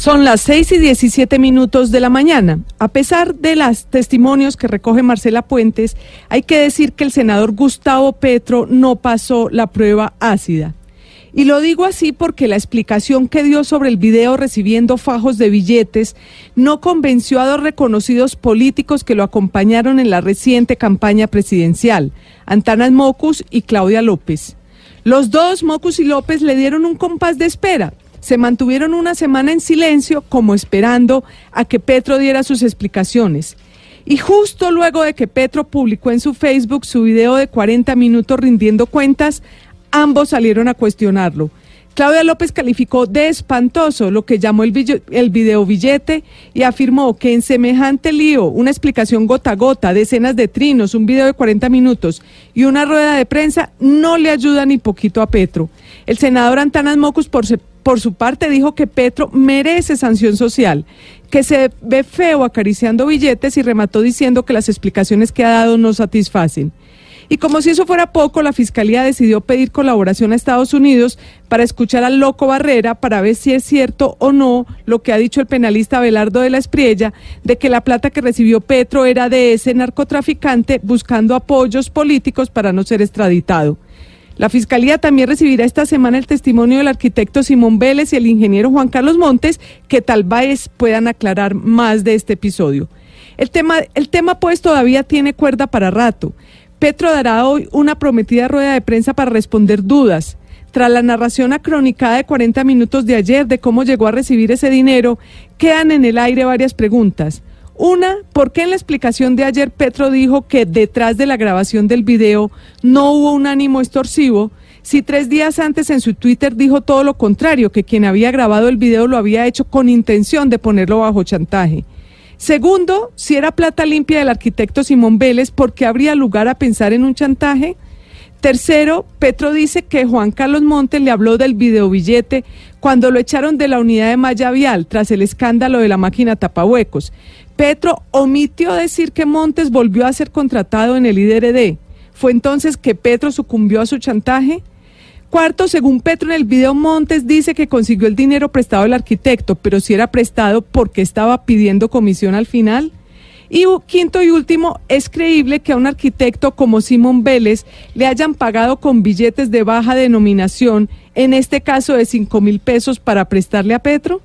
Son las 6 y 17 minutos de la mañana. A pesar de los testimonios que recoge Marcela Puentes, hay que decir que el senador Gustavo Petro no pasó la prueba ácida. Y lo digo así porque la explicación que dio sobre el video recibiendo fajos de billetes no convenció a dos reconocidos políticos que lo acompañaron en la reciente campaña presidencial, Antanas Mocus y Claudia López. Los dos, Mocus y López, le dieron un compás de espera. Se mantuvieron una semana en silencio, como esperando a que Petro diera sus explicaciones. Y justo luego de que Petro publicó en su Facebook su video de 40 minutos rindiendo cuentas, ambos salieron a cuestionarlo. Claudia López calificó de espantoso lo que llamó el, video, billete y afirmó que en semejante lío, una explicación gota a gota, decenas de trinos, un video de 40 minutos y una rueda de prensa no le ayuda ni poquito a Petro. El senador Antanas Mocus, por, por su parte, dijo que Petro merece sanción social, que se ve feo acariciando billetes y remató diciendo que las explicaciones que ha dado no satisfacen. Y como si eso fuera poco, la Fiscalía decidió pedir colaboración a Estados Unidos para escuchar al loco Barrera para ver si es cierto o no lo que ha dicho el penalista Belardo de la Espriella de que la plata que recibió Petro era de ese narcotraficante buscando apoyos políticos para no ser extraditado. La Fiscalía también recibirá esta semana el testimonio del arquitecto Simón Vélez y el ingeniero Juan Carlos Montes, que tal vez puedan aclarar más de este episodio. El tema, el tema pues todavía tiene cuerda para rato. Petro dará hoy una prometida rueda de prensa para responder dudas. Tras la narración acronicada de 40 minutos de ayer de cómo llegó a recibir ese dinero, quedan en el aire varias preguntas. Una, ¿por qué en la explicación de ayer Petro dijo que detrás de la grabación del video no hubo un ánimo extorsivo? Si tres días antes en su Twitter dijo todo lo contrario, que quien había grabado el video lo había hecho con intención de ponerlo bajo chantaje. Segundo, si era plata limpia del arquitecto Simón Vélez, ¿por qué habría lugar a pensar en un chantaje? Tercero, Petro dice que Juan Carlos Montes le habló del videobillete cuando lo echaron de la unidad de Maya Vial tras el escándalo de la máquina tapahuecos. Petro omitió decir que Montes volvió a ser contratado en el IDRD. ¿Fue entonces que Petro sucumbió a su chantaje? Cuarto, según Petro en el video, Montes dice que consiguió el dinero prestado del arquitecto, pero si era prestado, ¿por qué estaba pidiendo comisión al final? Y quinto y último, ¿es creíble que a un arquitecto como Simón Vélez le hayan pagado con billetes de baja denominación, en este caso de cinco mil pesos, para prestarle a Petro?